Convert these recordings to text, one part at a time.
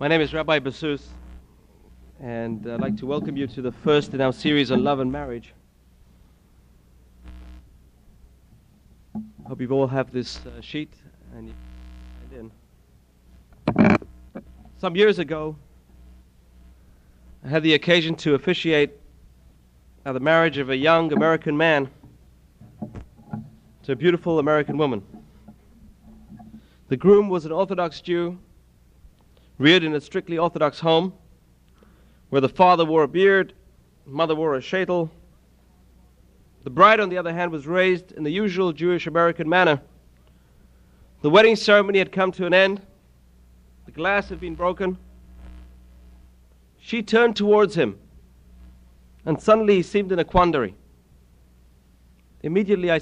My name is Rabbi Basus, and I'd like to welcome you to the first in our series on love and marriage. I Hope you all have this uh, sheet and you in. Some years ago, I had the occasion to officiate at the marriage of a young American man to a beautiful American woman. The groom was an Orthodox Jew, reared in a strictly Orthodox home, where the father wore a beard, mother wore a sheitel. The bride, on the other hand, was raised in the usual Jewish American manner. The wedding ceremony had come to an end. The glass had been broken. She turned towards him, and suddenly he seemed in a quandary. Immediately I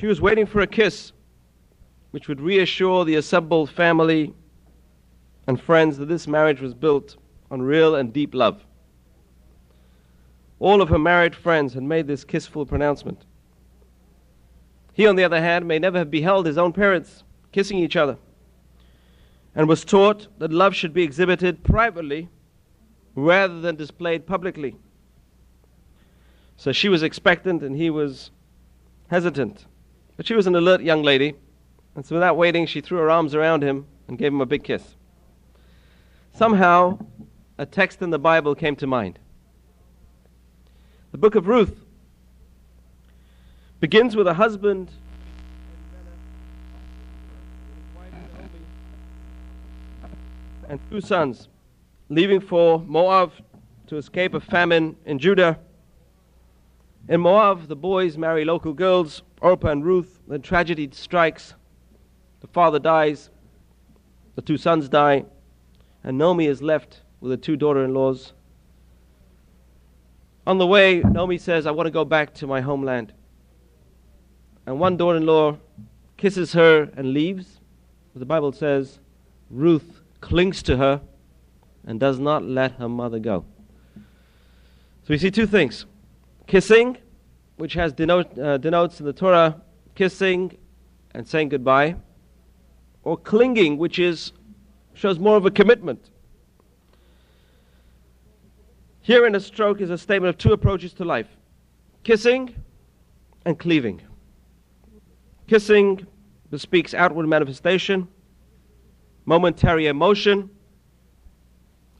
She was waiting for a kiss which would reassure the assembled family and friends that this marriage was built on real and deep love. All of her married friends had made this kissful pronouncement. He, on the other hand, may never have beheld his own parents kissing each other and was taught that love should be exhibited privately rather than displayed publicly. So she was expectant and he was hesitant. But she was an alert young lady, and so without waiting, she threw her arms around him and gave him a big kiss. Somehow, a text in the Bible came to mind. The book of Ruth begins with a husband and two sons leaving for Moab to escape a famine in Judah. In Moab, the boys marry local girls Orpah and Ruth, then tragedy strikes. The father dies, the two sons die, and Naomi is left with the two daughter in laws. On the way, Naomi says, I want to go back to my homeland. And one daughter in law kisses her and leaves. But The Bible says Ruth clings to her and does not let her mother go. So we see two things kissing which has denote, uh, denotes in the Torah kissing and saying goodbye, or clinging, which is shows more of a commitment. Here in a stroke is a statement of two approaches to life kissing and cleaving. Kissing bespeaks outward manifestation, momentary emotion,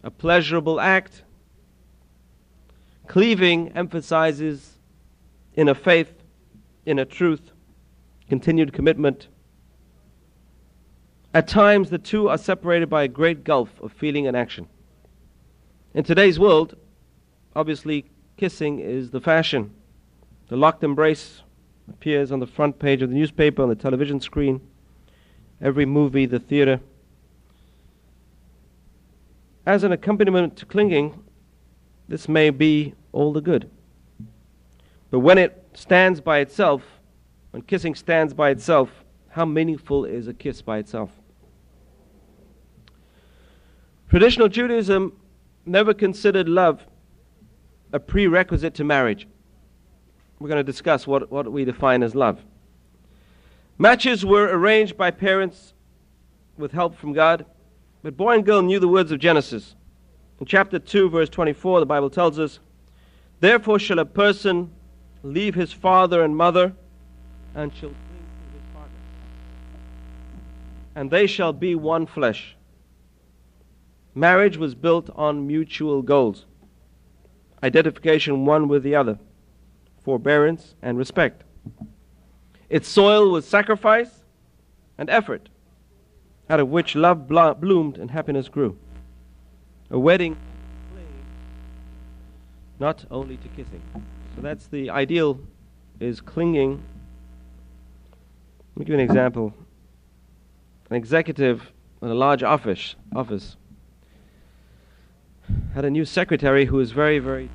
a pleasurable act. Cleaving emphasizes in a faith, in a truth, continued commitment. At times, the two are separated by a great gulf of feeling and action. In today's world, obviously, kissing is the fashion. The locked embrace appears on the front page of the newspaper, on the television screen, every movie, the theater. As an accompaniment to clinging, this may be all the good. But when it stands by itself, when kissing stands by itself, how meaningful is a kiss by itself? Traditional Judaism never considered love a prerequisite to marriage. We're going to discuss what, what we define as love. Matches were arranged by parents with help from God, but boy and girl knew the words of Genesis. In chapter 2, verse 24, the Bible tells us, Therefore shall a person leave his father and mother, and shall cling to his partner. And they shall be one flesh. Marriage was built on mutual goals identification one with the other, forbearance and respect. Its soil was sacrifice and effort, out of which love bloomed and happiness grew. A wedding, not only to kissing. So that's the ideal is clinging. Let me give you an example. An executive in a large office office had a new secretary who was very, very.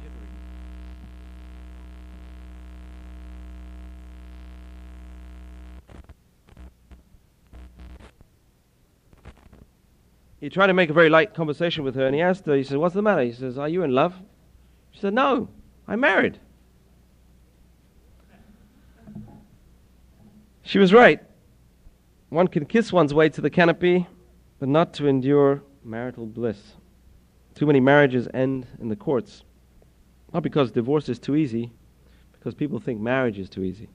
He tried to make a very light conversation with her, and he asked her, he said, What's the matter? He says, Are you in love? She said, No, I'm married. She was right. one can kiss one's way to the canopy, but not to endure marital bliss. Too many marriages end in the courts. Not because divorce is too easy, because people think marriage is too easy.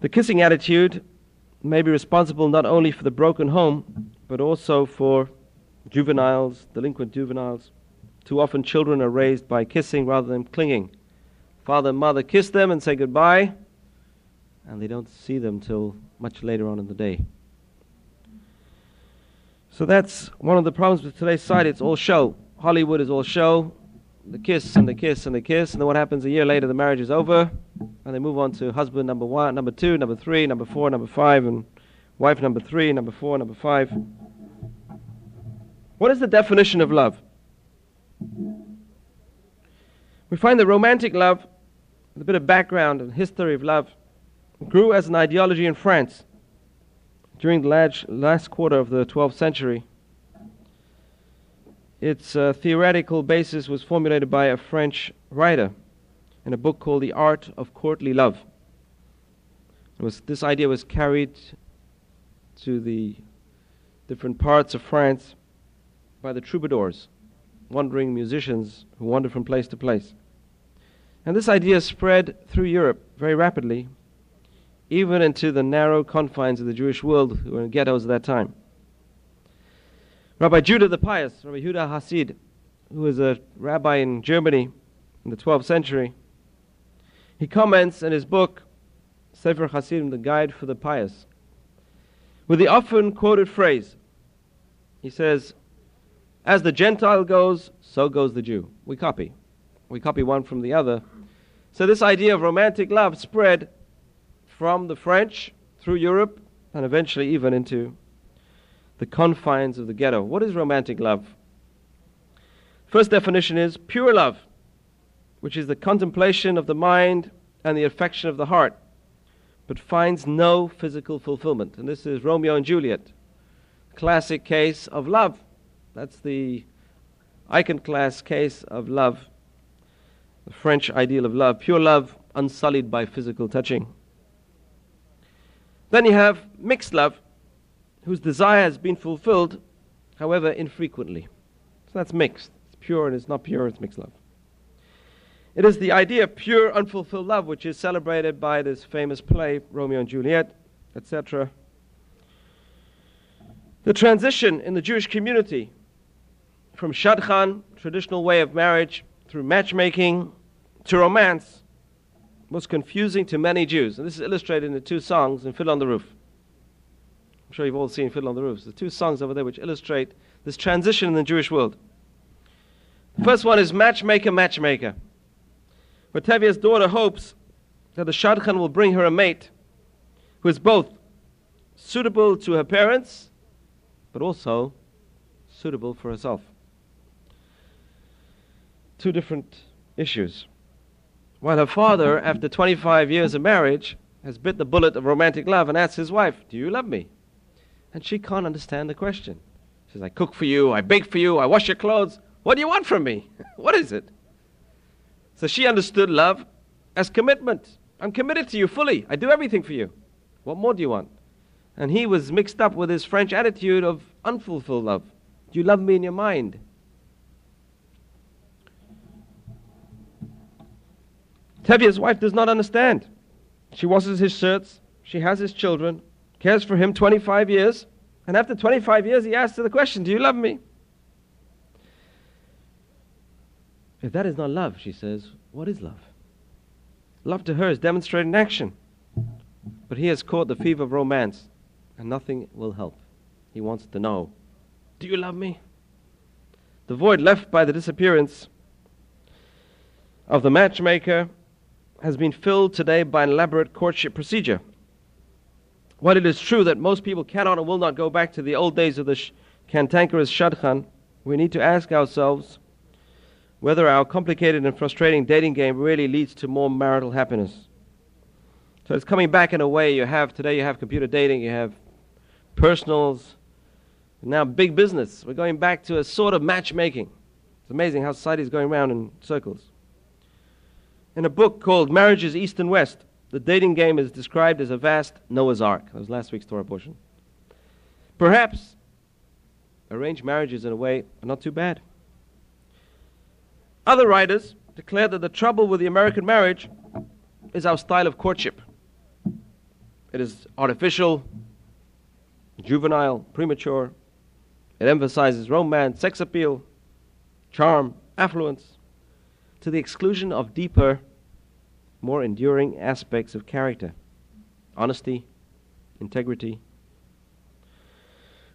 The kissing attitude may be responsible not only for the broken home, but also for juveniles, delinquent juveniles. Too often children are raised by kissing rather than clinging. Father and mother kiss them and say goodbye, and they don't see them till much later on in the day. So that's one of the problems with today's society. It's all show. Hollywood is all show. The kiss and the kiss and the kiss, and then what happens a year later? The marriage is over, and they move on to husband number one, number two, number three, number four, number five, and wife number three, number four, number five. What is the definition of love? We find that romantic love, a bit of background and history of love, grew as an ideology in France during the last, quarter of the 12th century. Its uh, theoretical basis was formulated by a French writer in a book called The Art of Courtly Love. Was, this idea was carried to the different parts of France by the troubadours, wandering musicians who wandered from place to place. And this idea spread through Europe very rapidly even into the narrow confines of the Jewish world who were in ghettos at that time. Rabbi Judah the Pious, Rabbi Huda Hasid, who was a rabbi in Germany in the 12th century, he comments in his book, Sefer Hasidim, the Guide for the Pious, with the often quoted phrase. He says, As the Gentile goes, so goes the Jew. We copy. We copy one from the other. So this idea of romantic love spread from the French through Europe and eventually even into the confines of the ghetto. What is romantic love? First definition is pure love, which is the contemplation of the mind and the affection of the heart, but finds no physical fulfillment. And this is Romeo and Juliet, classic case of love. That's the iconoclast case of love, the French ideal of love, pure love unsullied by physical touching. Then you have mixed love, whose desire has been fulfilled, however, infrequently. So that's mixed. It's pure and it's not pure, it's mixed love. It is the idea of pure, unfulfilled love which is celebrated by this famous play, Romeo and Juliet, etc. The transition in the Jewish community from shadchan, traditional way of marriage, through matchmaking, to romance, was confusing to many Jews. And this is illustrated in the two songs in Fiddler on the Roof. I'm sure you've all seen Fiddler on the Roof. The two songs over there which illustrate this transition in the Jewish world. The first one is Matchmaker, Matchmaker. Where Tevye's daughter hopes that the Shadchan will bring her a mate who is both suitable to her parents, but also suitable for herself. Two different issues. While her father, after 25 years of marriage, has bit the bullet of romantic love and asks his wife, Do you love me? And she can't understand the question. She says, I cook for you, I bake for you, I wash your clothes. What do you want from me? what is it? So she understood love as commitment. I'm committed to you fully. I do everything for you. What more do you want? And he was mixed up with his French attitude of unfulfilled love. Do you love me in your mind? Tevye's wife does not understand. She washes his shirts, she has his children, cares for him 25 years, and after 25 years, he asks her the question Do you love me? If that is not love, she says, what is love? Love to her is demonstrated in action. But he has caught the fever of romance, and nothing will help. He wants to know Do you love me? The void left by the disappearance of the matchmaker has been filled today by an elaborate courtship procedure. While it is true that most people cannot and will not go back to the old days of the sh- cantankerous shadchan, we need to ask ourselves whether our complicated and frustrating dating game really leads to more marital happiness. So it's coming back in a way you have today, you have computer dating, you have personals, now big business. We're going back to a sort of matchmaking. It's amazing how society is going around in circles in a book called Marriages East and West, the dating game is described as a vast Noah's Ark. That was last week's Torah portion. Perhaps arranged marriages, in a way, are not too bad. Other writers declare that the trouble with the American marriage is our style of courtship. It is artificial, juvenile, premature. It emphasizes romance, sex appeal, charm, affluence, to the exclusion of deeper, more enduring aspects of character honesty, integrity,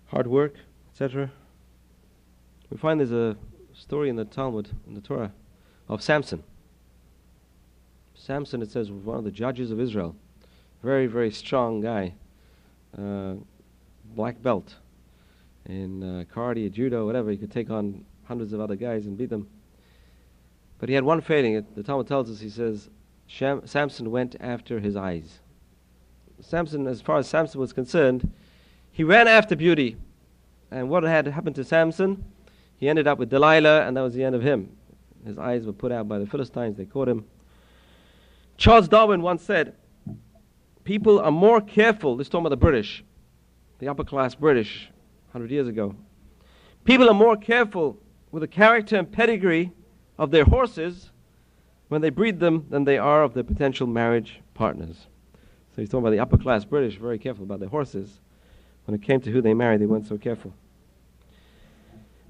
hard work, etc. We find there's a story in the Talmud, in the Torah, of Samson. Samson, it says, was one of the judges of Israel. Very, very strong guy. Uh, black belt in uh, karate, judo, whatever. He could take on hundreds of other guys and beat them. But he had one failing. The Talmud tells us, he says, Samson went after his eyes. Samson, as far as Samson was concerned, he ran after beauty. And what had happened to Samson? He ended up with Delilah, and that was the end of him. His eyes were put out by the Philistines, they caught him. Charles Darwin once said, People are more careful, this talking about the British, the upper class British, 100 years ago. People are more careful with the character and pedigree of their horses when they breed them than they are of their potential marriage partners. So he's talking about the upper class British, very careful about their horses. When it came to who they married, they weren't so careful.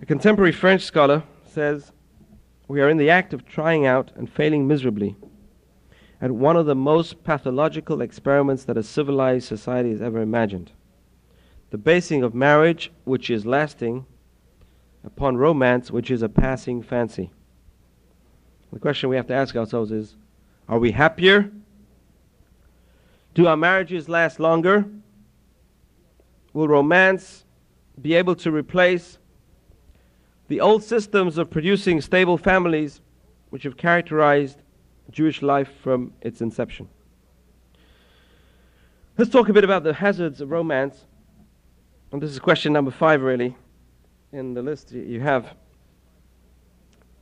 A contemporary French scholar says, We are in the act of trying out and failing miserably at one of the most pathological experiments that a civilized society has ever imagined. The basing of marriage, which is lasting, upon romance, which is a passing fancy. The question we have to ask ourselves is Are we happier? Do our marriages last longer? Will romance be able to replace the old systems of producing stable families which have characterized Jewish life from its inception? Let's talk a bit about the hazards of romance. And this is question number five, really, in the list you have.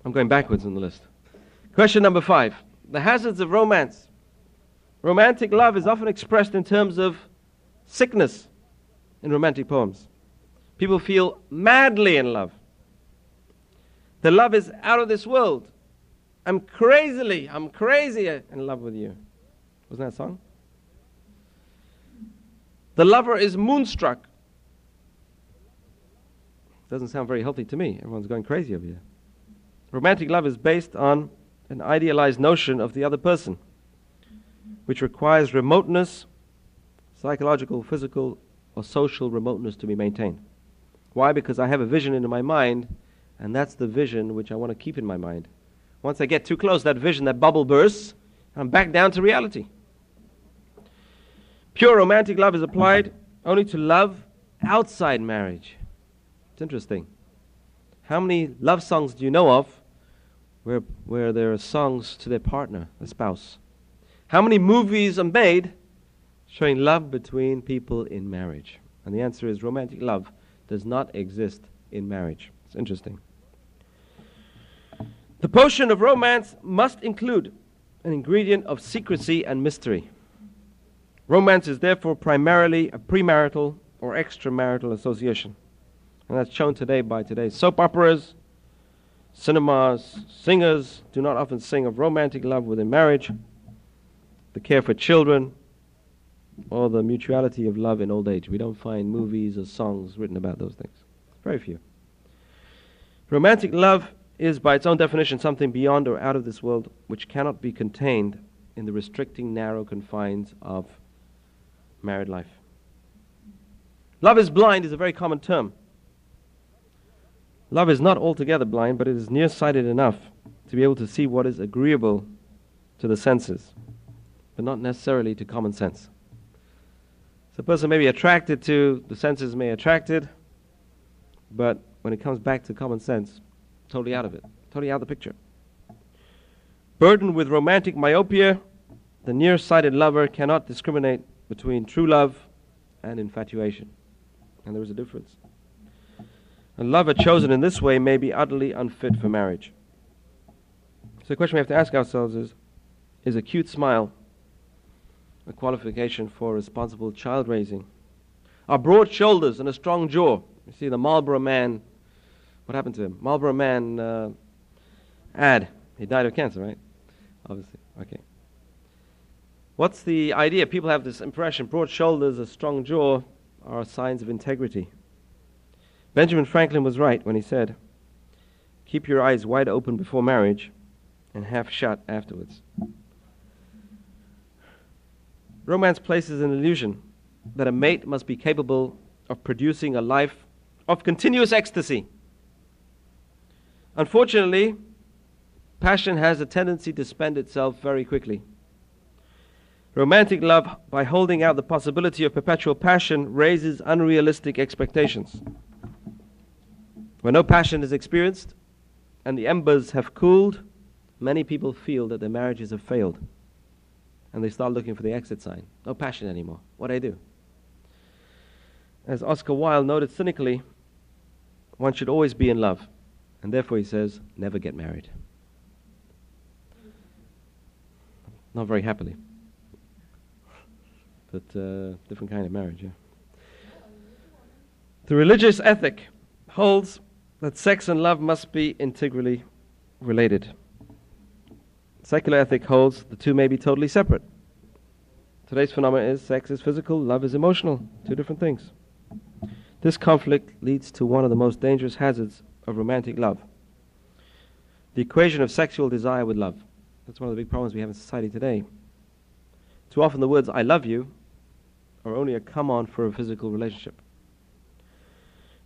I'm going backwards in the list. Question number five the hazards of romance. Romantic love is often expressed in terms of sickness in romantic poems. People feel madly in love. The love is out of this world. I'm crazily, I'm crazy in love with you. Wasn't that a song? The lover is moonstruck. Doesn't sound very healthy to me. Everyone's going crazy over here. Romantic love is based on an idealized notion of the other person, which requires remoteness, psychological, physical, or social remoteness to be maintained. Why? Because I have a vision in my mind, and that's the vision which I want to keep in my mind. Once I get too close, that vision, that bubble bursts, and I'm back down to reality. Pure romantic love is applied only to love outside marriage. It's interesting. How many love songs do you know of where, where there are songs to their partner, the spouse. How many movies are made showing love between people in marriage? And the answer is romantic love does not exist in marriage. It's interesting. The potion of romance must include an ingredient of secrecy and mystery. Romance is therefore primarily a premarital or extramarital association. And that's shown today by today's soap operas, cinemas, singers do not often sing of romantic love within marriage, the care for children, or the mutuality of love in old age. We don't find movies or songs written about those things. Very few. Romantic love is, by its own definition, something beyond or out of this world which cannot be contained in the restricting, narrow confines of married life. Love is blind is a very common term. Love is not altogether blind, but it is nearsighted enough to be able to see what is agreeable to the senses, but not necessarily to common sense. So a person may be attracted to, the senses may attracted, but when it comes back to common sense, totally out of it, totally out of the picture. Burdened with romantic myopia, the nearsighted lover cannot discriminate between true love and infatuation. And there is a difference. A lover chosen in this way may be utterly unfit for marriage. So the question we have to ask ourselves is Is a cute smile a qualification for responsible child raising. Are broad shoulders and a strong jaw. You see, the Marlboro man, what happened to him? Marlboro man uh, ad. He died of cancer, right? Obviously. Okay. What's the idea? People have this impression broad shoulders, a strong jaw are signs of integrity. Benjamin Franklin was right when he said, Keep your eyes wide open before marriage and half shut afterwards. Romance places an illusion that a mate must be capable of producing a life of continuous ecstasy. Unfortunately, passion has a tendency to spend itself very quickly. Romantic love, by holding out the possibility of perpetual passion, raises unrealistic expectations. When no passion is experienced and the embers have cooled, many people feel that their marriages have failed. And they start looking for the exit sign. No passion anymore. What do I do? As Oscar Wilde noted cynically, one should always be in love. And therefore, he says, never get married. Not very happily. But uh, different kind of marriage, yeah. The religious ethic holds that sex and love must be integrally related. Secular ethic holds the two may be totally separate. Today's phenomenon is sex is physical, love is emotional, two different things. This conflict leads to one of the most dangerous hazards of romantic love the equation of sexual desire with love. That's one of the big problems we have in society today. Too often the words I love you are only a come on for a physical relationship.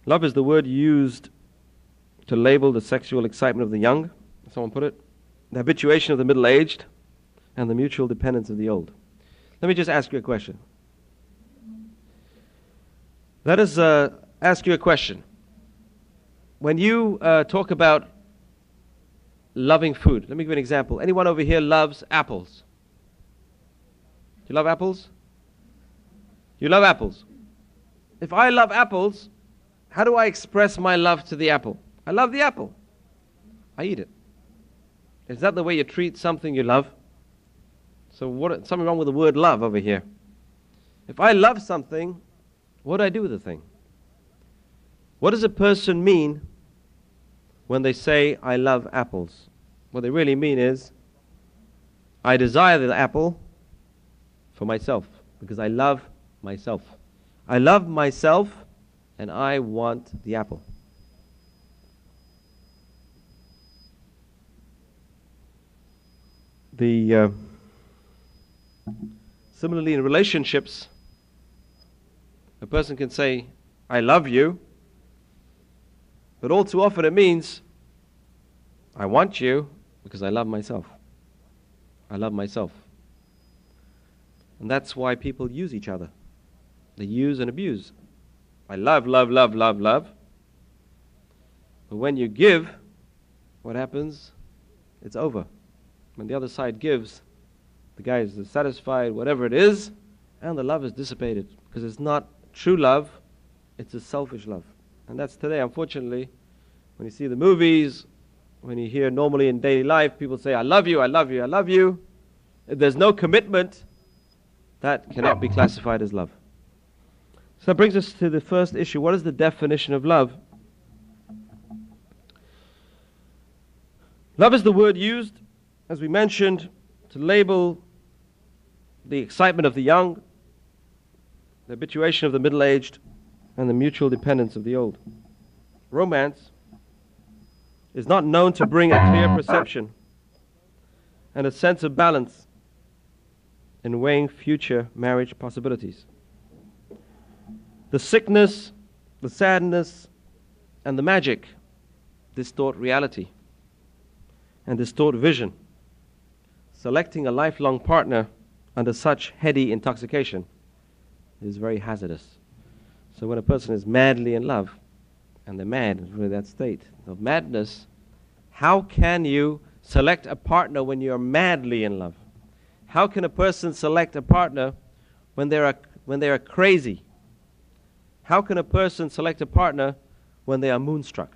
Love is the word used to label the sexual excitement of the young, someone put it, the habituation of the middle aged, and the mutual dependence of the old. Let me just ask you a question. Let us uh, ask you a question. When you uh, talk about loving food, let me give you an example. Anyone over here loves apples? Do you love apples? You love apples. If I love apples, how do I express my love to the apple? I love the apple. I eat it. Is that the way you treat something you love? So what something wrong with the word love over here. If I love something, what do I do with the thing? What does a person mean when they say I love apples? What they really mean is I desire the apple for myself because I love myself. I love myself and I want the apple. The uh, similarly in relationships, a person can say, "I love you," but all too often it means, "I want you because I love myself. I love myself." And that's why people use each other. They use and abuse. I love, love, love, love, love. But when you give, what happens? It's over. When the other side gives, the guy is satisfied, whatever it is, and the love is dissipated. Because it's not true love, it's a selfish love. And that's today, unfortunately, when you see the movies, when you hear normally in daily life, people say, I love you, I love you, I love you. If there's no commitment, that cannot be classified as love. So that brings us to the first issue. What is the definition of love? Love is the word used as we mentioned, to label the excitement of the young, the habituation of the middle aged, and the mutual dependence of the old. Romance is not known to bring a clear perception and a sense of balance in weighing future marriage possibilities. The sickness, the sadness, and the magic distort reality and distort vision selecting a lifelong partner under such heady intoxication is very hazardous. So when a person is madly in love, and they're mad with that state of madness, how can you select a partner when you're madly in love? How can a person select a partner when they are, when they are crazy? How can a person select a partner when they are moonstruck?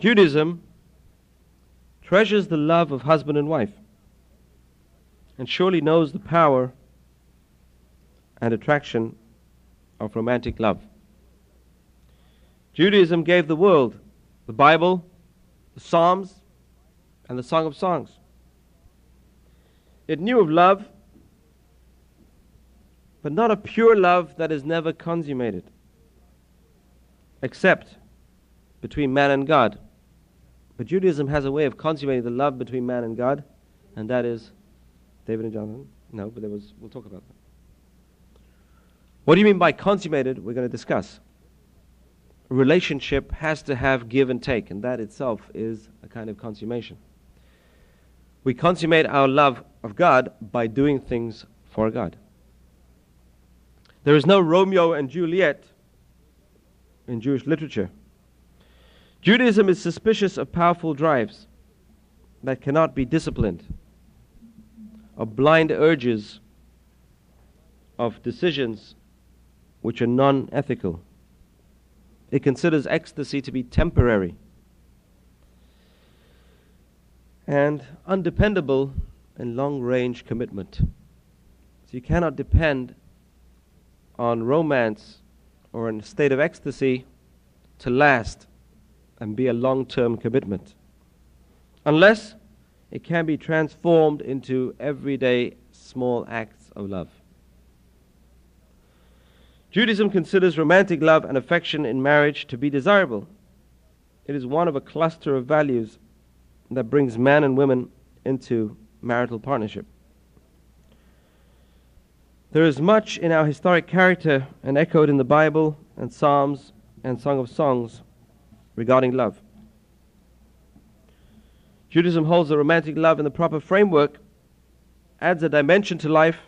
Judaism treasures the love of husband and wife. and surely knows the power and attraction of romantic love. Judaism gave the world the Bible, the Psalms, and the Song of Songs. It knew of love, but not a pure love that is never consummated, except between man and God. But Judaism has a way of consummating the love between man and God, and that is David and Jonathan. No, but there was. We'll talk about that. What do you mean by consummated? We're going to discuss. Relationship has to have give and take, and that itself is a kind of consummation. We consummate our love of God by doing things for God. There is no Romeo and Juliet in Jewish literature. Judaism is suspicious of powerful drives that cannot be disciplined, of blind urges, of decisions which are non ethical. It considers ecstasy to be temporary and undependable in long range commitment. So you cannot depend on romance or in a state of ecstasy to last and be a long term commitment. Unless it can be transformed into everyday small acts of love. Judaism considers romantic love and affection in marriage to be desirable. It is one of a cluster of values that brings man and women into marital partnership. There is much in our historic character and echoed in the Bible and Psalms and Song of Songs regarding love. Judaism holds that romantic love in the proper framework adds a dimension to life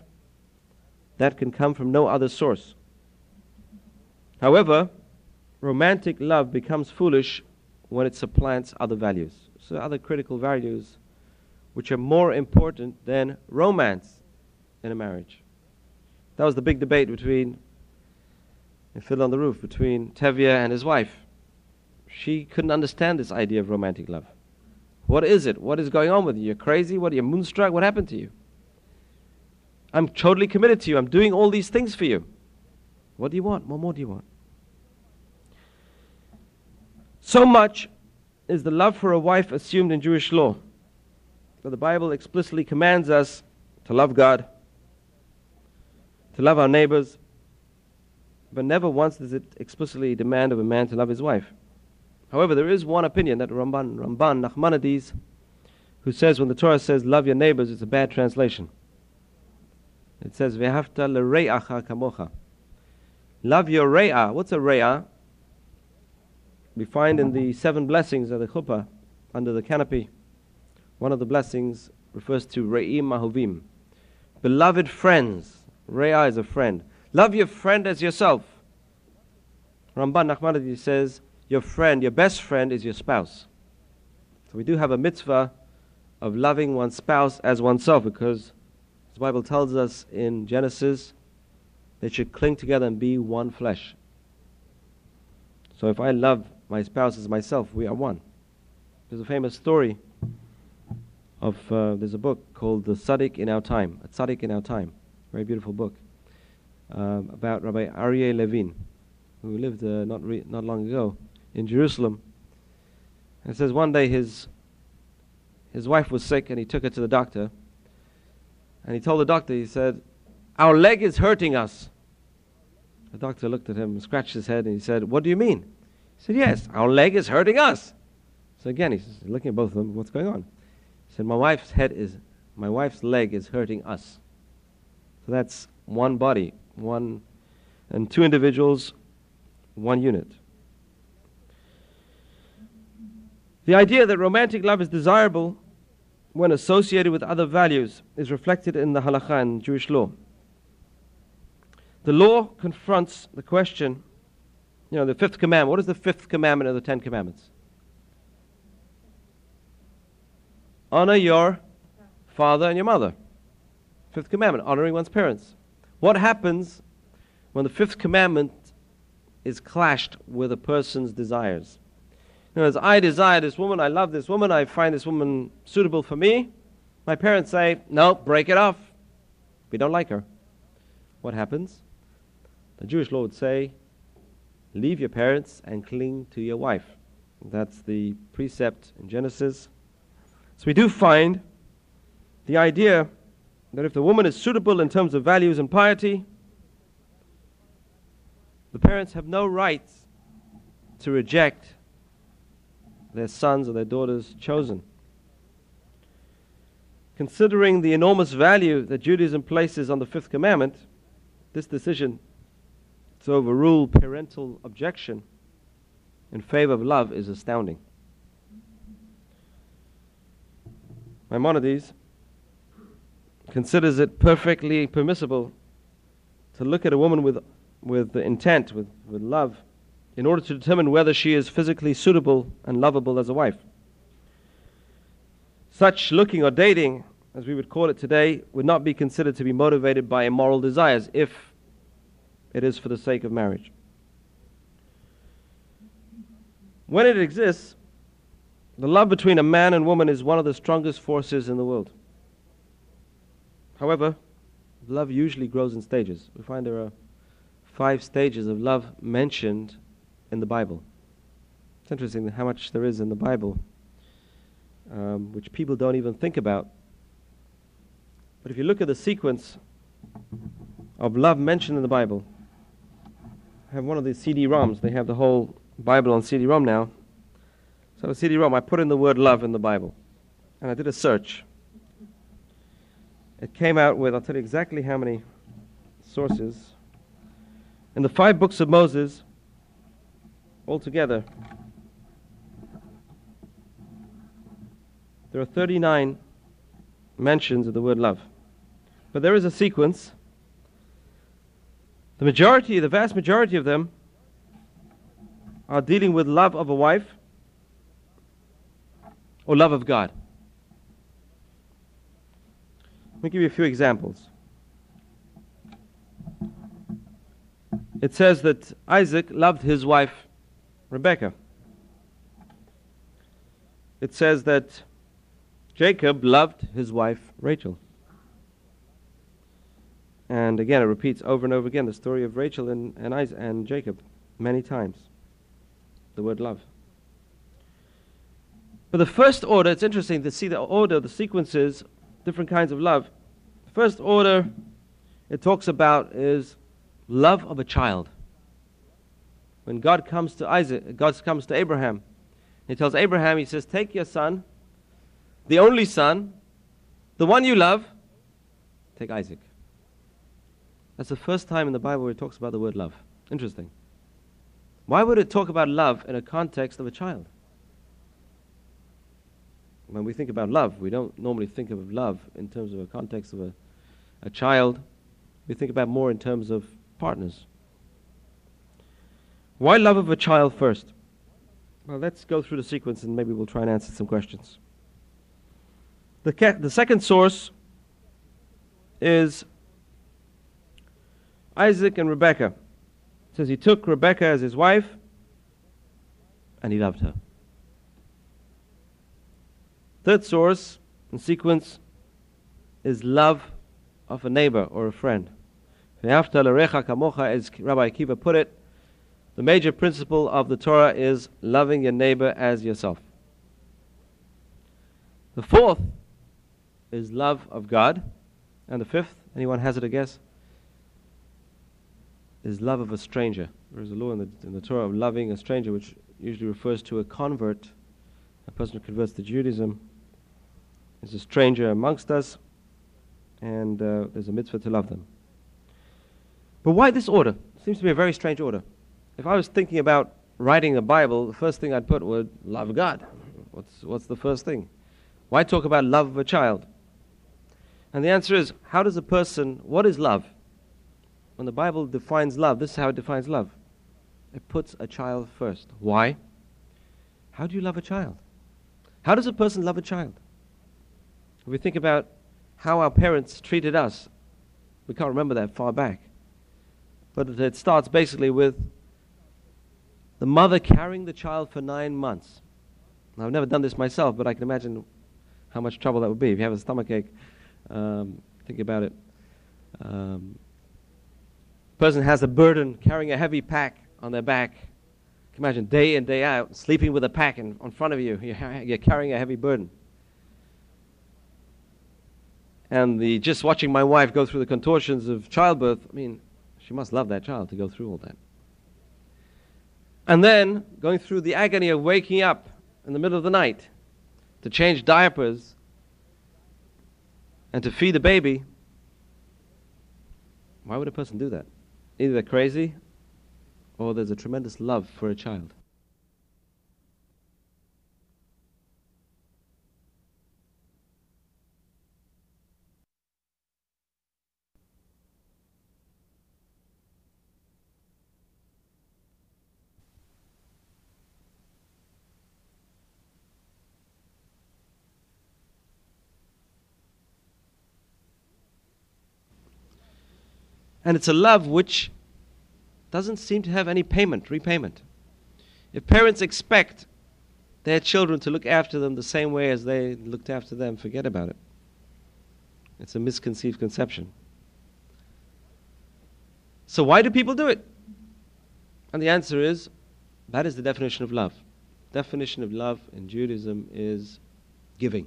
that can come from no other source. However, romantic love becomes foolish when it supplants other values. So, other critical values which are more important than romance in a marriage. That was the big debate between, in Fiddler on the Roof, between Tevye and his wife she couldn't understand this idea of romantic love. What is it? What is going on with you? You're crazy? What are you moonstruck? What happened to you? I'm totally committed to you. I'm doing all these things for you. What do you want? What more do you want? So much is the love for a wife assumed in Jewish law that the Bible explicitly commands us to love God, to love our neighbors, but never once does it explicitly demand of a man to love his wife. However, there is one opinion that Ramban, Ramban Nachmanides, who says when the Torah says love your neighbors, it's a bad translation. It says v'hafta l're'acha kamocha. Love your re'ah. What's a re'ah? We find in the seven blessings of the chuppah under the canopy. One of the blessings refers to re'im mahuvim, beloved friends. Re'ah is a friend. Love your friend as yourself. Ramban Nachmanides says your friend, your best friend, is your spouse. So we do have a mitzvah of loving one's spouse as oneself because the Bible tells us in Genesis they should cling together and be one flesh. So if I love my spouse as myself, we are one. There's a famous story of, uh, there's a book called The Tzaddik in Our Time, a Tzaddik in Our Time, very beautiful book, um, about Rabbi Aryeh Levin, who lived uh, not, re- not long ago in Jerusalem. And it says one day his, his wife was sick and he took her to the doctor. And he told the doctor, he said, Our leg is hurting us. The doctor looked at him and scratched his head and he said, What do you mean? He said, Yes, our leg is hurting us. So again, he's looking at both of them, what's going on? He said, My wife's head is, my wife's leg is hurting us. So that's one body, one, and two individuals, one unit. The idea that romantic love is desirable when associated with other values is reflected in the halakha and Jewish law. The law confronts the question, you know, the fifth commandment. What is the fifth commandment of the Ten Commandments? Honor your father and your mother. Fifth commandment, honoring one's parents. What happens when the fifth commandment is clashed with a person's desires? Other words, I desire this woman, I love this woman, I find this woman suitable for me, My parents say, no, break it off. We don't like her. What happens? The Jewish law would say, leave your parents and cling to your wife. That's the precept in Genesis. So we do find the idea that if the woman is suitable in terms of values and piety, the parents have no right to reject their sons or their daughters chosen. Considering the enormous value that Judaism places on the fifth commandment, this decision to overrule parental objection in favor of love is astounding. Maimonides considers it perfectly permissible to look at a woman with, with intent, with, with love, in order to determine whether she is physically suitable and lovable as a wife. Such looking or dating, as we would call it today, would not be considered to be motivated by immoral desires if it is for the sake of marriage. When it exists, the love between a man and woman is one of the strongest forces in the world. However, love usually grows in stages. We find there are five stages of love mentioned in the Bible. It's interesting how much there is in the Bible, um, which people don't even think about. But if you look at the sequence of love mentioned in the Bible, I have one of these CD-ROMs. They have the whole Bible on CD-ROM now. So a CD-ROM, I put in the word love in the Bible, and I did a search. It came out with, I'll tell you exactly how many sources. In the five books of Moses, altogether, there are 39 mentions of the word love. But there is a sequence. The majority, the vast majority of them, are dealing with love of a wife or love of God. Let me give you a few examples. It says that Isaac loved his wife Rebecca. It says that Jacob loved his wife Rachel. And again, it repeats over and over again the story of Rachel and, and, Isaac, and Jacob many times. The word love. But the first order, it's interesting to see the order, the sequences different kinds of love. The First order it talks about is love of a child. When God comes to Isaac, God comes to Abraham. He tells Abraham, he says, Take your son, the only son, the one you love, take Isaac. That's the first time in the Bible where it talks about the word love. Interesting. Why would it talk about love in a context of a child? when we think about love, we don't normally think of love in terms of a context of a, a child. We think about more in terms of partners. Why love of a child first? Well, let's go through the sequence and maybe we'll try and answer some questions. The, the second source is Isaac and Rebekah. It says he took Rebekah as his wife and he loved her. Third source in sequence is love of a neighbor or a friend. As Rabbi Akiva put it, the major principle of the Torah is loving your neighbor as yourself. The fourth is love of God. And the fifth, anyone has it a guess? Is love of a stranger. There is a law in the, in the Torah of loving a stranger, which usually refers to a convert, a person who converts to Judaism. There's a stranger amongst us, and uh, there's a mitzvah to love them. But why this order? Seems to be a very strange order. If I was thinking about writing the Bible, the first thing I'd put would love God. What's, what's the first thing? Why talk about love of a child? And the answer is how does a person, what is love? When the Bible defines love, this is how it defines love it puts a child first. Why? How do you love a child? How does a person love a child? If we think about how our parents treated us, we can't remember that far back. But it starts basically with the mother carrying the child for nine months. Now, I've never done this myself, but I can imagine how much trouble that would be. If you have a stomachache, um, think about it. Um, person has a burden, carrying a heavy pack on their back. Imagine day in, day out, sleeping with a pack in, in front of you. You're, you're carrying a heavy burden. And the, just watching my wife go through the contortions of childbirth, I mean, she must love that child to go through all that. And then going through the agony of waking up in the middle of the night to change diapers and to feed the baby. Why would a person do that? Either they're crazy or there's a tremendous love for a child. And it's a love which doesn't seem to have any payment, repayment. If parents expect their children to look after them the same way as they looked after them, forget about it. It's a misconceived conception. So, why do people do it? And the answer is that is the definition of love. Definition of love in Judaism is giving.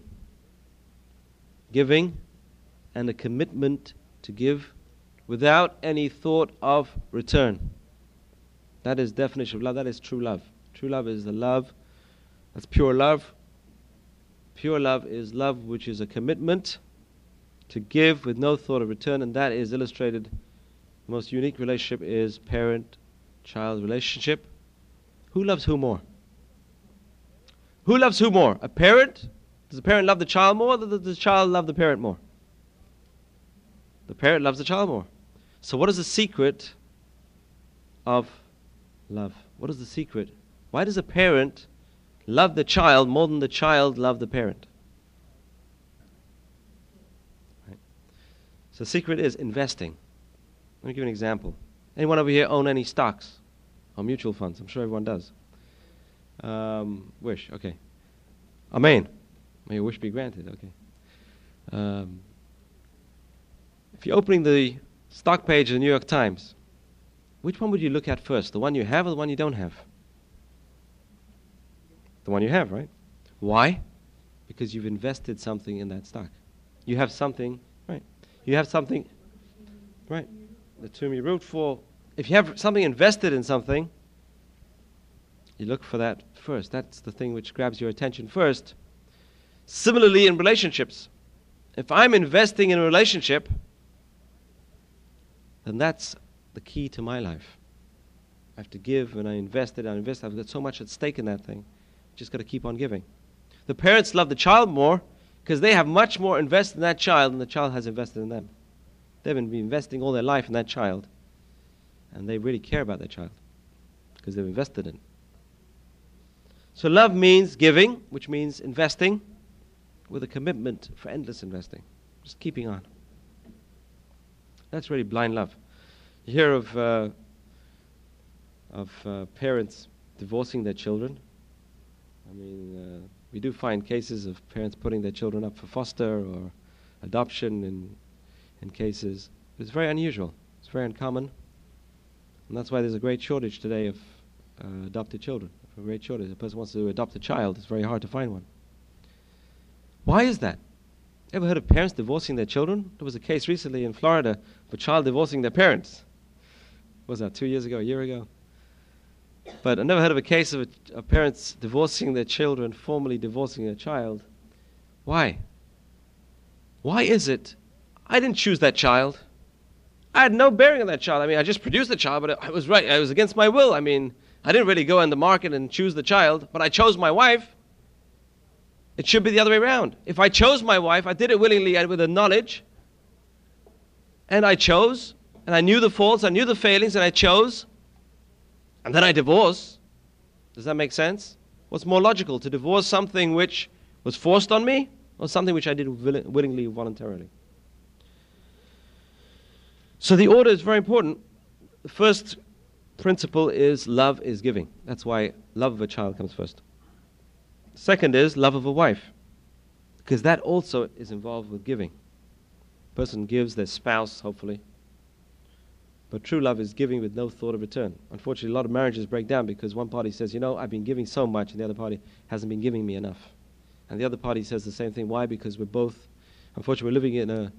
Giving and a commitment to give without any thought of return. That is definition of love. That is true love. True love is the love that's pure love. Pure love is love which is a commitment to give with no thought of return, and that is illustrated. The most unique relationship is parent child relationship. Who loves who more? Who loves who more? A parent? Does the parent love the child more, or does the child love the parent more? The parent loves the child more. So, what is the secret of love? What is the secret? Why does a parent love the child more than the child love the parent? Right. So, the secret is investing. Let me give you an example. Anyone over here own any stocks or mutual funds? I'm sure everyone does. Um, wish, okay. Amen. May your wish be granted, okay. Um, if you're opening the stock page of the New York Times, which one would you look at first? The one you have or the one you don't have? The one you have, right? Why? Because you've invested something in that stock. You have something, right? You have something, right? The term you wrote for. If you have something invested in something, you look for that first. That's the thing which grabs your attention first. Similarly, in relationships, if I'm investing in a relationship, then that's the key to my life. I have to give, and I invest it, I invest. I've got so much at stake in that thing. Just got to keep on giving. The parents love the child more because they have much more invested in that child than the child has invested in them. They've been investing all their life in that child, and they really care about that child because they've invested in. So love means giving, which means investing with a commitment for endless investing, just keeping on. That's really blind love. You hear of, uh, of uh, parents divorcing their children. I mean, uh, we do find cases of parents putting their children up for foster or adoption in, in cases. It's very unusual. It's very uncommon. And that's why there's a great shortage today of uh, adopted children. A great shortage. If a person wants to adopt a child, it's very hard to find one. Why is that? Ever heard of parents divorcing their children? There was a case recently in Florida of a child divorcing their parents. What was that, two years ago, a year ago? But I never heard of a case of, a, parents divorcing their children, formally divorcing a child. Why? Why is it? I didn't choose that child. I had no bearing on that child. I mean, I just produced the child, but I was right. I was against my will. I mean, I didn't really go in the market and choose the child, but I chose my wife. It should be the other way around. If I chose my wife, I did it willingly and with the knowledge, and I chose, and I knew the faults, I knew the failings, and I chose, and then I divorce. Does that make sense? What's more logical, to divorce something which was forced on me, or something which I did willingly, voluntarily? So the order is very important. The first principle is love is giving. That's why love of a child comes first. Second is love of a wife. Because that also is involved with giving. Person gives their spouse, hopefully. But true love is giving with no thought of return. Unfortunately, a lot of marriages break down because one party says, you know, I've been giving so much, and the other party hasn't been giving me enough. And the other party says the same thing. Why? Because we're both, unfortunately, we're living in a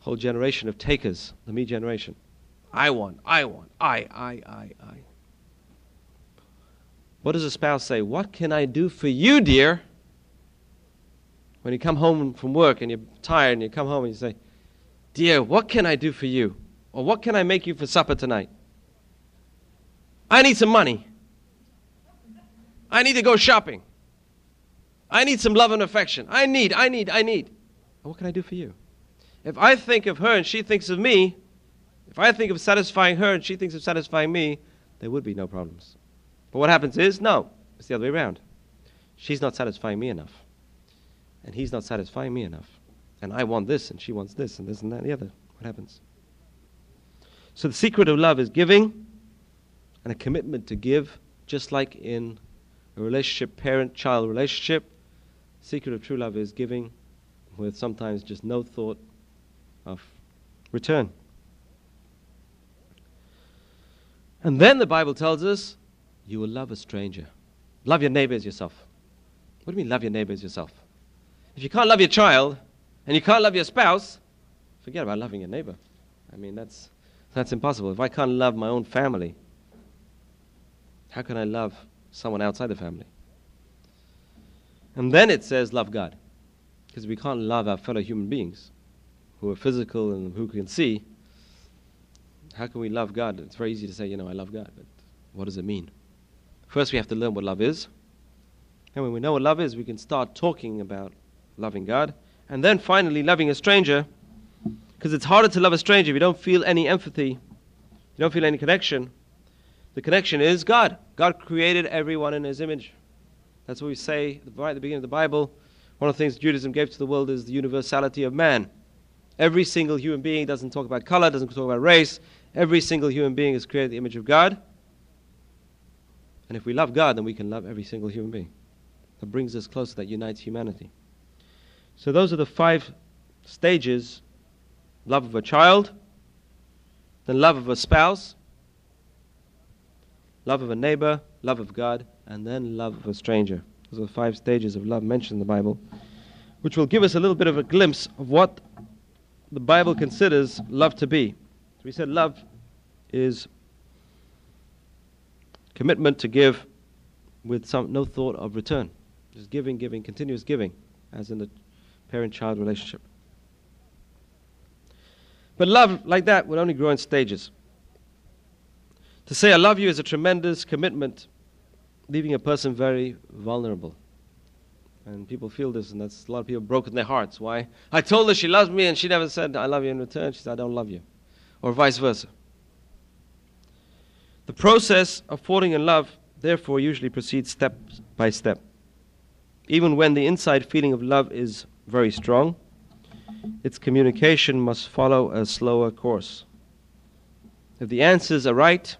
whole generation of takers, the me generation. I want, I want, I, I, I, I. What does a spouse say? What can I do for you, dear? When you come home from work and you're tired and you come home and you say, Dear, what can I do for you? Or what can I make you for supper tonight? I need some money. I need to go shopping. I need some love and affection. I need, I need, I need. what can I do for you? If I think of her and she thinks of me, if I think of satisfying her and she thinks of satisfying me, there would be no problems. But what happens is, no, it's the other way around. She's not satisfying me enough. And he's not satisfying me enough and I want this, and she wants this, and this and that and the other. What happens? So the secret of love is giving and a commitment to give, just like in a relationship, parent child relationship. The Secret of true love is giving with sometimes just no thought of return. And then the Bible tells us you will love a stranger. Love your neighbor as yourself. What do you mean, love your neighbor as yourself? If you can't love your child, and you can't love your spouse, forget about loving your neighbor. I mean, that's, that's impossible. If I can't love my own family, how can I love someone outside the family? And then it says, love God. Because we can't love our fellow human beings who are physical and who can see. How can we love God? It's very easy to say, you know, I love God, but what does it mean? First, we have to learn what love is. And when we know what love is, we can start talking about loving God. And then finally, loving a stranger, because it's harder to love a stranger if you don't feel any empathy, you don't feel any connection. The connection is God. God created everyone in His image. That's what we say right at the beginning of the Bible. One of the things Judaism gave to the world is the universality of man. Every single human being doesn't talk about color, doesn't talk about race. Every single human being is created in the image of God. And if we love God, then we can love every single human being. That brings us closer, that unites humanity. So those are the five stages love of a child, then love of a spouse, love of a neighbor, love of God, and then love of a stranger. Those are the five stages of love mentioned in the Bible, which will give us a little bit of a glimpse of what the Bible considers love to be. So we said love is commitment to give with some no thought of return. Just giving, giving, continuous giving, as in the parent child relationship. But love like that would only grow in stages. To say I love you is a tremendous commitment, leaving a person very vulnerable. And people feel this, and that's a lot of people broken their hearts. Why? I told her she loves me, and she never said, I love you in return. She said, I don't love you. Or vice versa. The process of falling in love, therefore, usually proceeds step by step. Even when the inside feeling of love is very strong, its communication must follow a slower course. If the answers are right,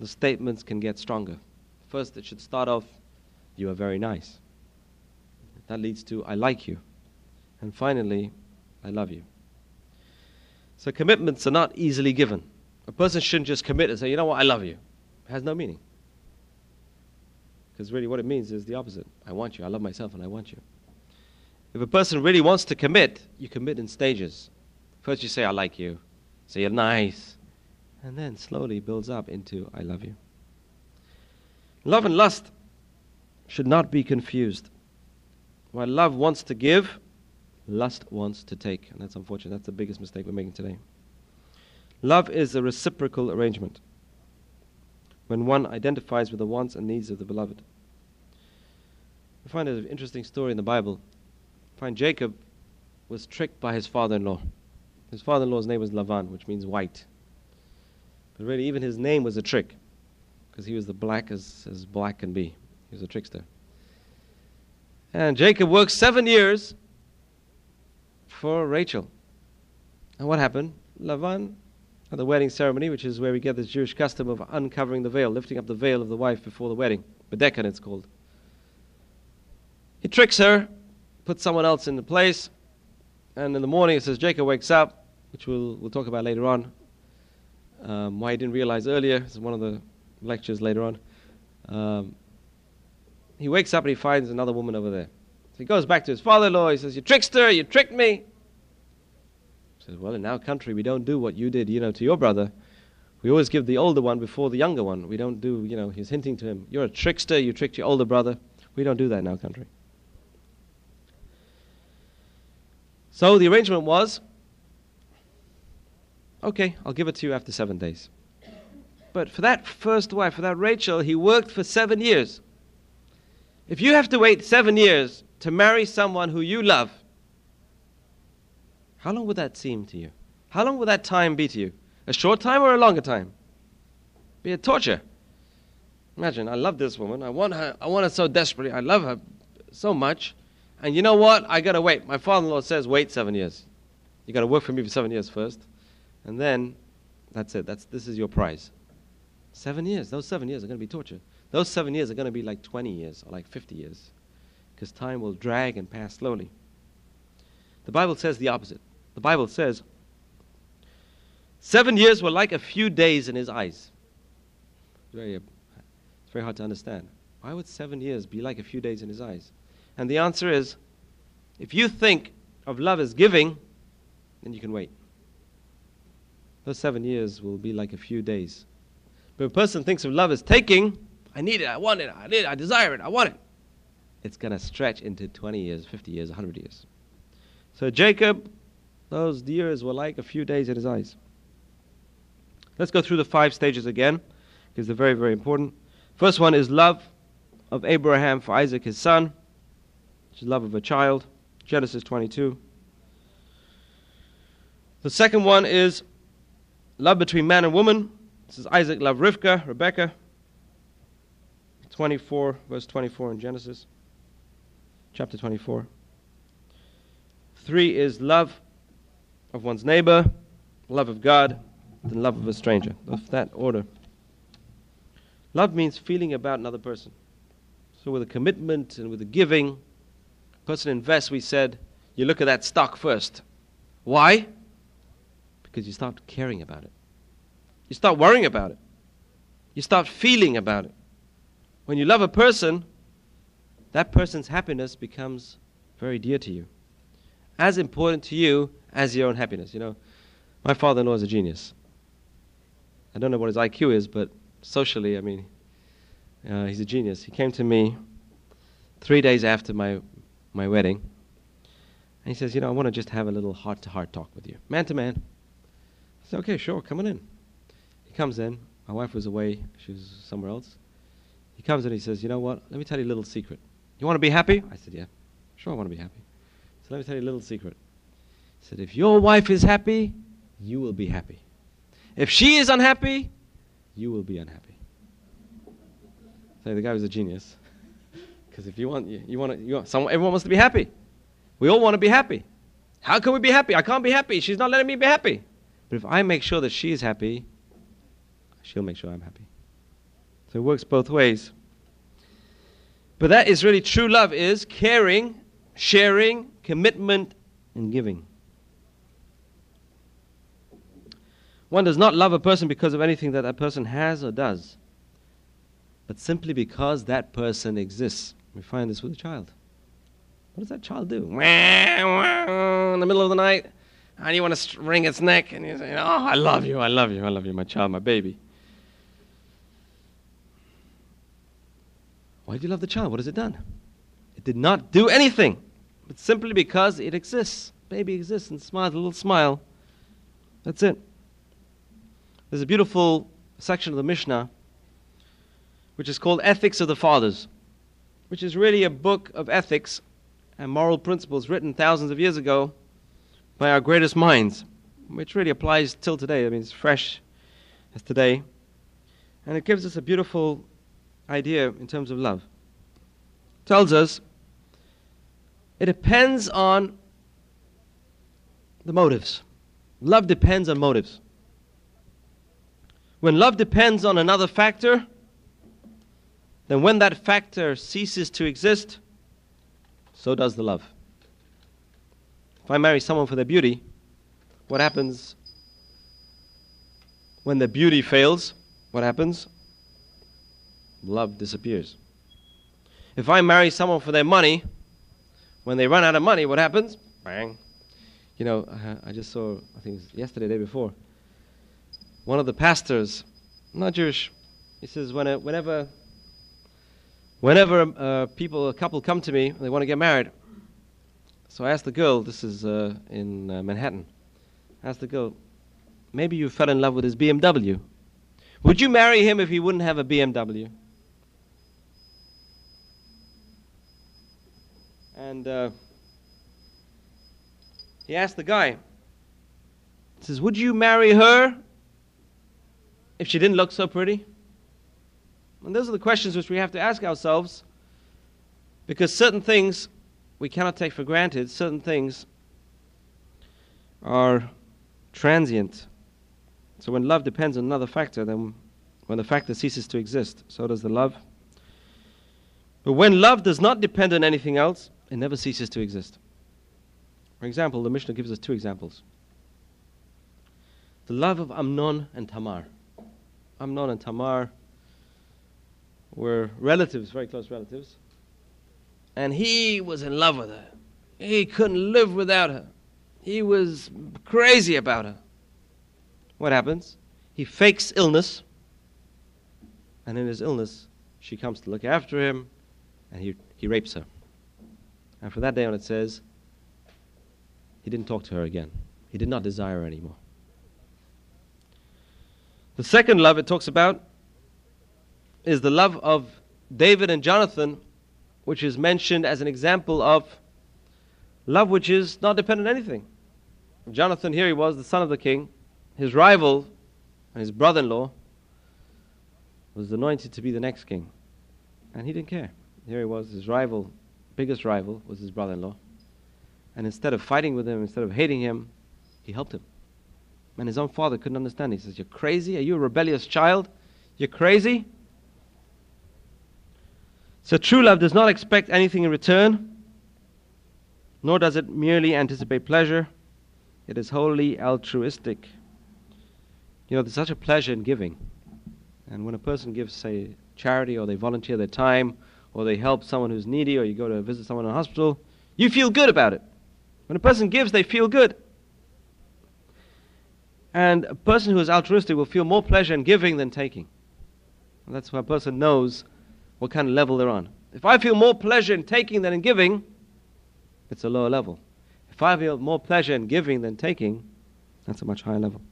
the statements can get stronger. First, it should start off, You are very nice. That leads to, I like you. And finally, I love you. So, commitments are not easily given. A person shouldn't just commit and say, You know what, I love you. It has no meaning. Because really, what it means is the opposite I want you, I love myself, and I want you. If a person really wants to commit, you commit in stages. First, you say, I like you. Say, you're nice. And then slowly builds up into, I love you. Love and lust should not be confused. While love wants to give, lust wants to take. And that's unfortunate. That's the biggest mistake we're making today. Love is a reciprocal arrangement when one identifies with the wants and needs of the beloved. We find an interesting story in the Bible find Jacob was tricked by his father in law. His father in law's name was Lavan, which means white. But really, even his name was a trick, because he was the black as, as black can be. He was a trickster. And Jacob worked seven years for Rachel. And what happened? Lavan, at the wedding ceremony, which is where we get this Jewish custom of uncovering the veil, lifting up the veil of the wife before the wedding. Bedeken, it's called. He tricks her puts someone else in the place, and in the morning it says Jacob wakes up, which we'll, we'll talk about later on. Um, why he didn't realize earlier, this is one of the lectures later on. Um, he wakes up and he finds another woman over there. So he goes back to his father in law, he says, You trickster, you tricked me. Says, Well, in our country, we don't do what you did, you know, to your brother. We always give the older one before the younger one. We don't do, you know, he's hinting to him, You're a trickster, you tricked your older brother. We don't do that in our country. So the arrangement was okay, I'll give it to you after seven days. But for that first wife, for that Rachel, he worked for seven years. If you have to wait seven years to marry someone who you love, how long would that seem to you? How long would that time be to you? A short time or a longer time? Be a torture. Imagine, I love this woman. I want her. I want her so desperately. I love her so much. And you know what? I got to wait. My father in law says, wait seven years. You got to work for me for seven years first. And then, that's it. That's, this is your prize. Seven years. Those seven years are to be torture. Those seven years are to be like 20 years or like 50 years. Because time will drag and pass slowly. The Bible says the opposite. The Bible says, seven years were like a few days in his eyes. Very, it's very hard to understand. Why would seven years be like a few days in his eyes? And the answer is if you think of love as giving, then you can wait. Those seven years will be like a few days. But if a person thinks of love as taking, I need it, I want it, I need it, I desire it, I want it, it's going to stretch into 20 years, 50 years, 100 years. So Jacob, those years were like a few days in his eyes. Let's go through the five stages again, because they're very, very important. First one is love of Abraham for Isaac, his son which is love of a child, Genesis 22. The second one is love between man and woman. This is Isaac loved Rivka, Rebecca. 24, verse 24 in Genesis, chapter 24. Three is love of one's neighbor, love of God, then love of a stranger. Of that order. Love means feeling about another person. So with a commitment and with a giving, a person invests, we said, you look at that stock first. Why? Because you start caring about it. You start worrying about it. You start feeling about it. When you love a person, that person's happiness becomes very dear to you. As important to you as your own happiness. You know, my father in law is a genius. I don't know what his IQ is, but socially, I mean, uh, he's a genius. He came to me three days after my my wedding. And he says, You know, I want to just have a little heart to heart talk with you, man to man. I said, Okay, sure, come on in. He comes in. My wife was away, she was somewhere else. He comes in, he says, You know what? Let me tell you a little secret. You want to be happy? I said, Yeah, sure, I want to be happy. So let me tell you a little secret. Said, If your wife is happy, you will be happy. If she is unhappy, you will be unhappy. So the guy was a genius. Because if you want, you, you want to, you want, someone, everyone wants to be happy. We all want to be happy. How can we be happy? I can't be happy. She's not letting me be happy. But if I make sure that she's happy, she'll make sure I'm happy. So it works both ways. But that is really true love is caring, sharing, commitment, and giving. One does not love a person because of anything that that person has or does, but simply because that person exists. We find this with a child. What does that child do? In the middle of the night, and you want to wring its neck, and you say, Oh, I love you, I love you, I love you, my child, my baby. Why do you love the child? What has it done? It did not do anything, but simply because it exists. Baby exists and smiles a little smile. That's it. There's a beautiful section of the Mishnah which is called Ethics of the Fathers which is really a book of ethics and moral principles written thousands of years ago by our greatest minds, which really applies till today. I mean, it's fresh as today. And it gives us a beautiful idea in terms of love. It tells us it depends on the motives. Love depends on motives. When love depends on another factor, then when that factor ceases to exist, so does the love. If I marry someone for their beauty, what happens when the beauty fails? What happens? Love disappears. If I marry someone for their money, when they run out of money, what happens? Bang. You know, I just saw, I think yesterday, day before, one of the pastors, not Jewish, he says, when a, whenever, whenever uh, people, a couple come to me, they want to get married, so I asked the girl, this is uh, in uh, Manhattan, I asked the girl, maybe you fell in love with his BMW. Would you marry him if he wouldn't have a BMW? And uh, he asked the guy, he says, Would you marry her if she didn't look so pretty? And those are the questions which we have to ask ourselves because certain things we cannot take for granted certain things are transient. So when love depends on another factor, then when the factor ceases to exist, so does the love. But when love does not depend on anything else, it never ceases to exist. For example, the Mishnah gives us two examples. The love of Amnon and Tamar. Amnon and Tamar were relatives, very close relatives and he was in love with her. He couldn't live without her. He was crazy about her. What happens? He fakes illness, and in his illness, she comes to look after him, and he, he rapes her. And from that day on, it says, he didn't talk to her again. He did not desire her anymore. The second love it talks about is the love of David and Jonathan which is mentioned as an example of love which is not dependent on anything. Jonathan, here he was, the son of the king. His rival and his brother in law was anointed to be the next king. And he didn't care. Here he was, his rival, biggest rival, was his brother in law. And instead of fighting with him, instead of hating him, he helped him. And his own father couldn't understand. He says, You're crazy? Are you a rebellious child? You're crazy? So true love does not expect anything in return, nor does it merely anticipate pleasure. It is wholly altruistic. You know, there's such a pleasure in giving. And when a person gives, say, charity, or they volunteer their time, or they help someone who's needy, or you go to visit someone in a hospital, you feel good about it. When a person gives, they feel good. And a person who is altruistic will feel more pleasure in giving than taking. And that's why a person knows what kind of level they're on. If I feel more pleasure in taking than in giving, it's a lower level. If I feel more pleasure in giving than taking, that's a much higher level.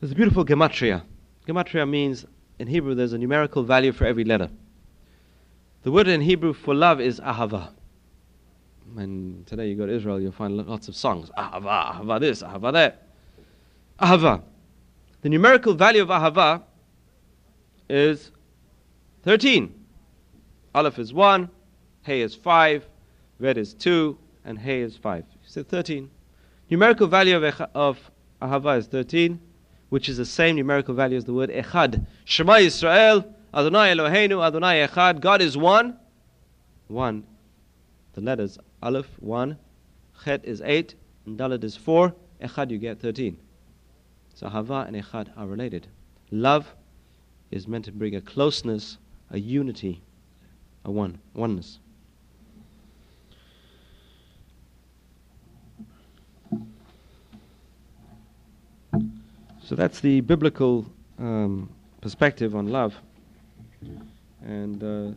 There's a beautiful gematria. Gematria means, in Hebrew, there's a numerical value for every letter. The word in Hebrew for love is ahava. And today you go to Israel, you'll find lots of songs. Ahava, ahava this, ahava that. Ahava. The numerical value of ahava is 13. Aleph is 1, Hey is 5, Red is 2, and Hey is 5. You said 13. Numerical value of, of Ahava is 13, which is the same numerical value as the word Echad. Shema Yisrael, Adonai Eloheinu, Adonai Echad. God is one. One. The letters Aleph, 1. Chet is 8. And Dalet is 4. Echad, you get 13. So Hava and Echad are related. Love is meant to bring a closeness a unity, a one, oneness. So that's the biblical um, perspective on love, and uh,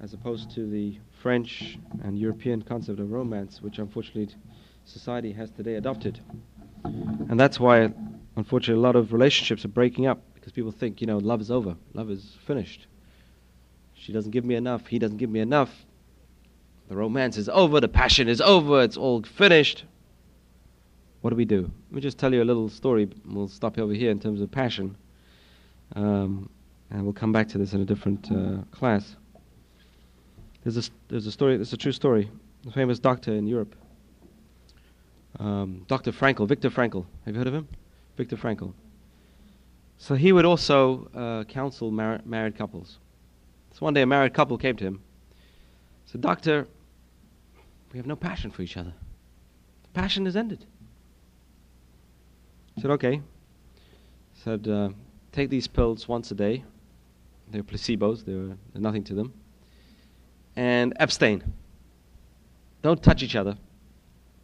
as opposed to the French and European concept of romance, which unfortunately society has today adopted. And that's why, unfortunately, a lot of relationships are breaking up because people think, you know, love is over, love is finished. She doesn't give me enough. He doesn't give me enough. The romance is over. The passion is over. It's all finished. What do we do? Let me just tell you a little story. We'll stop over here in terms of passion. Um, and we'll come back to this in a different uh, class. There's a, there's a story, it's a true story. A famous doctor in Europe, um, Dr. Frankl, Viktor Frankl. Have you heard of him? Viktor Frankl. So he would also uh, counsel mar- married couples. So one day a married couple came to him. Said, Doctor, We have no passion for each other. Passion is ended. I said, okay. I said, uh, take these pills once a day. They're placebos, they're nothing to them. And abstain. Don't touch each other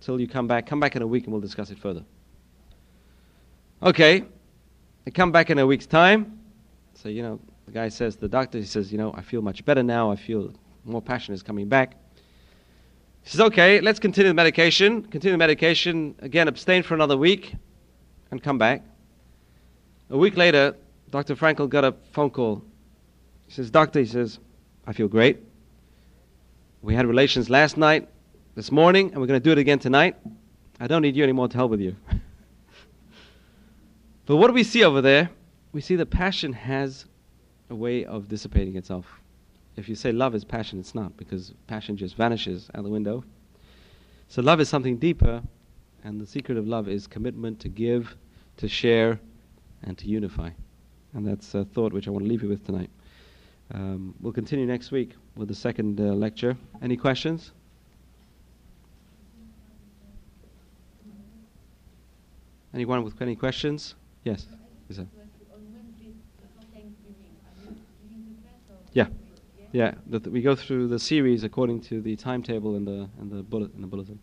till you come back. Come back in a week and we'll discuss it further. Okay. I come back in a week's time. So, you know, the guy says, the doctor, he says, you know, I feel much better now. I feel more passion is coming back. He says, okay, let's continue the medication. Continue the medication. Again, abstain for another week and come back. A week later, Dr. Frankl got a phone call. He says, Doctor, he says, I feel great. We had relations last night, this morning, and we're going to do it again tonight. I don't need you anymore to help with you. but what do we see over there? We see that passion has a way of dissipating itself. If you say love is passion, it's not, because passion just vanishes out the window. So love is something deeper, and the secret of love is commitment to give, to share, and to unify. And that's a thought which I want to leave you with tonight. Um, we'll continue next week with the second uh, lecture. Any questions? Anyone with any questions? Yes. That? Yeah. Yeah, th- we go through the series according to the timetable in the in the bullet in the bulletin.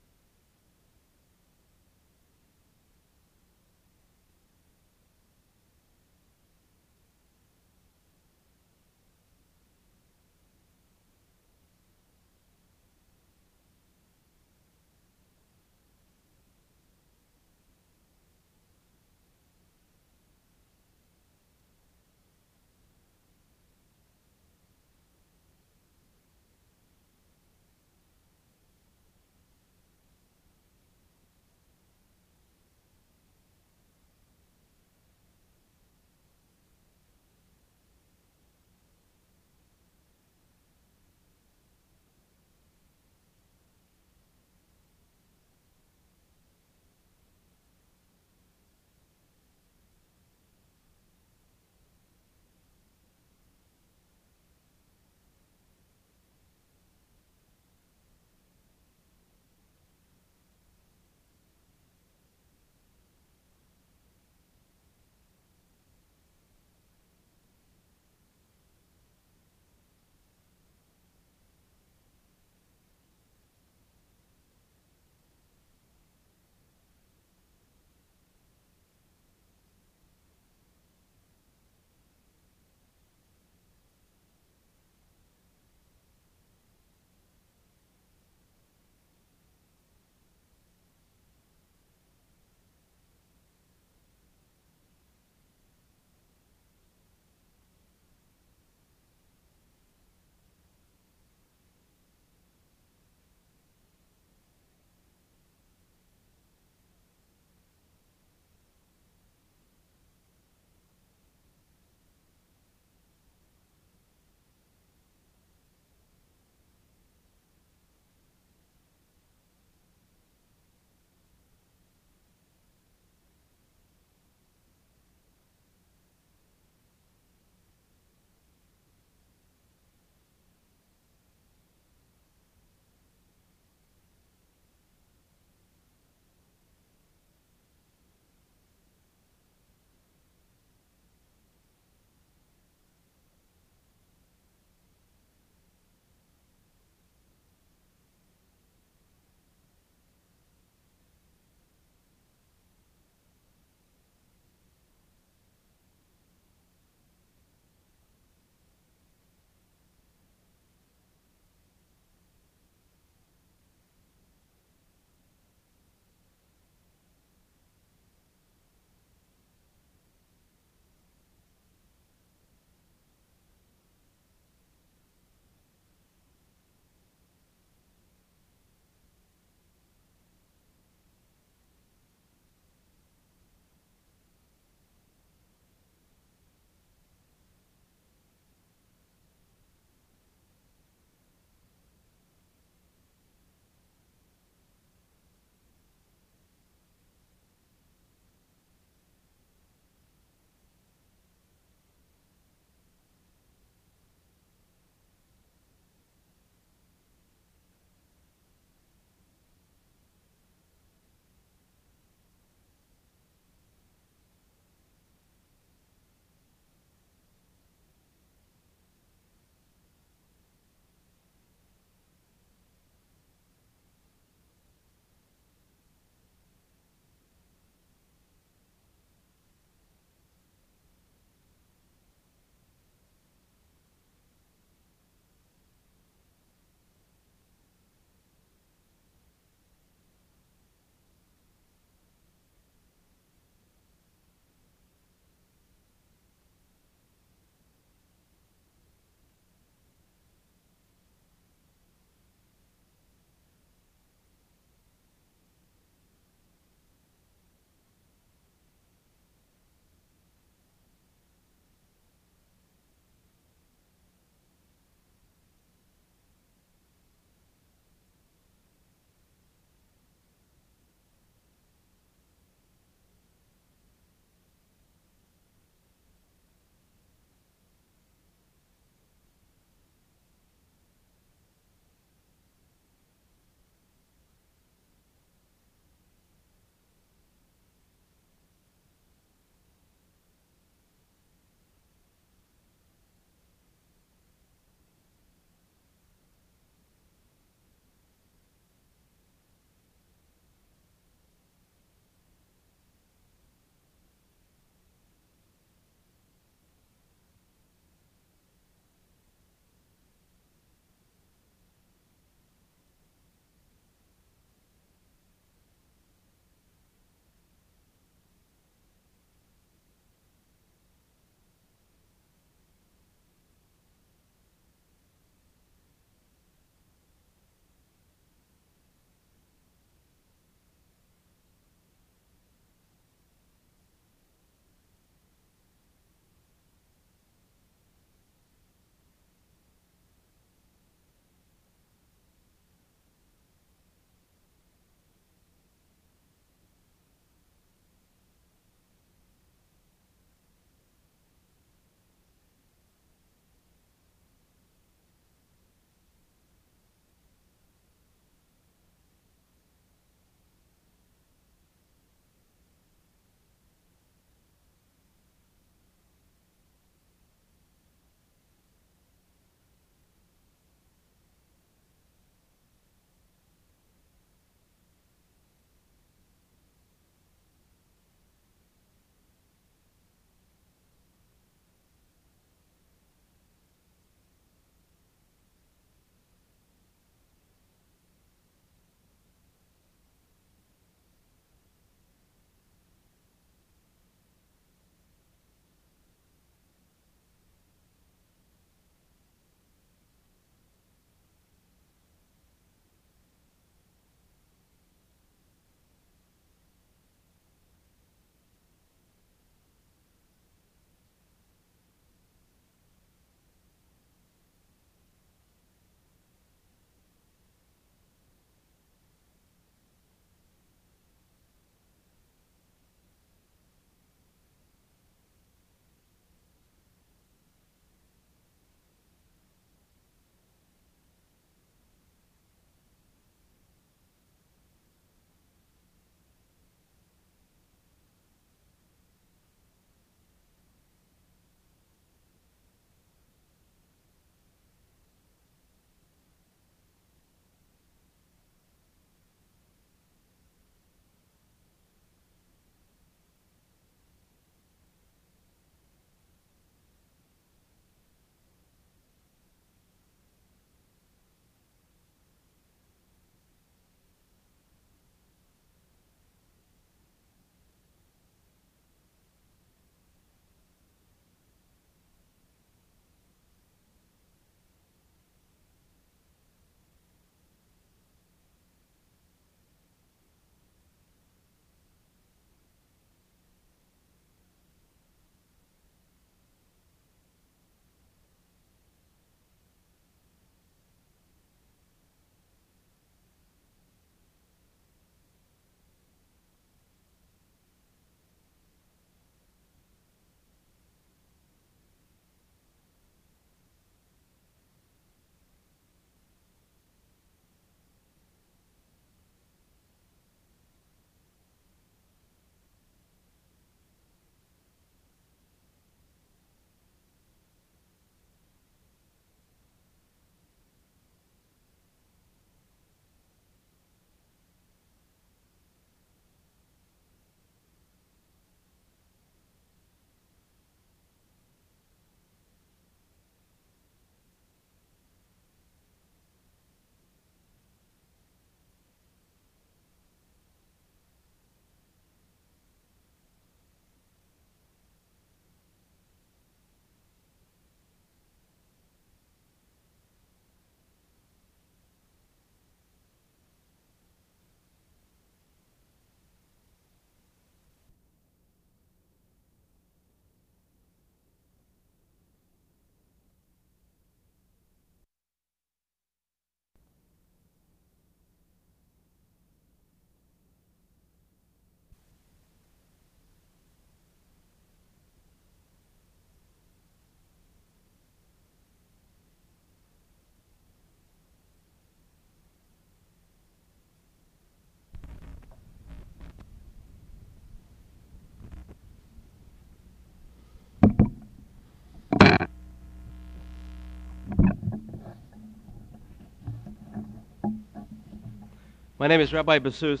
My name is Rabbi Basus,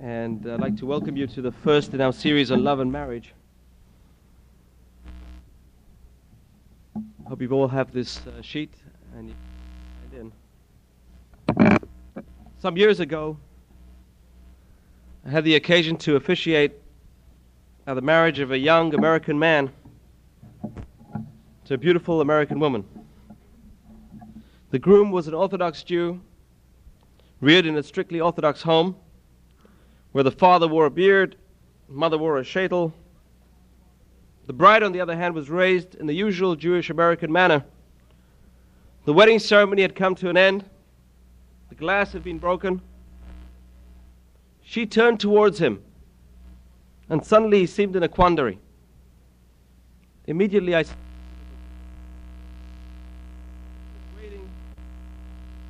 and I'd like to welcome you to the first in our series on love and marriage. I hope you all have this uh, sheet and you in. Some years ago, I had the occasion to officiate at the marriage of a young American man to a beautiful American woman. The groom was an Orthodox Jew, reared in a strictly Orthodox home, where the father wore a beard, mother wore a sheitel. The bride, on the other hand, was raised in the usual Jewish American manner. The wedding ceremony had come to an end. The glass had been broken. She turned towards him, and suddenly he seemed in a quandary. Immediately I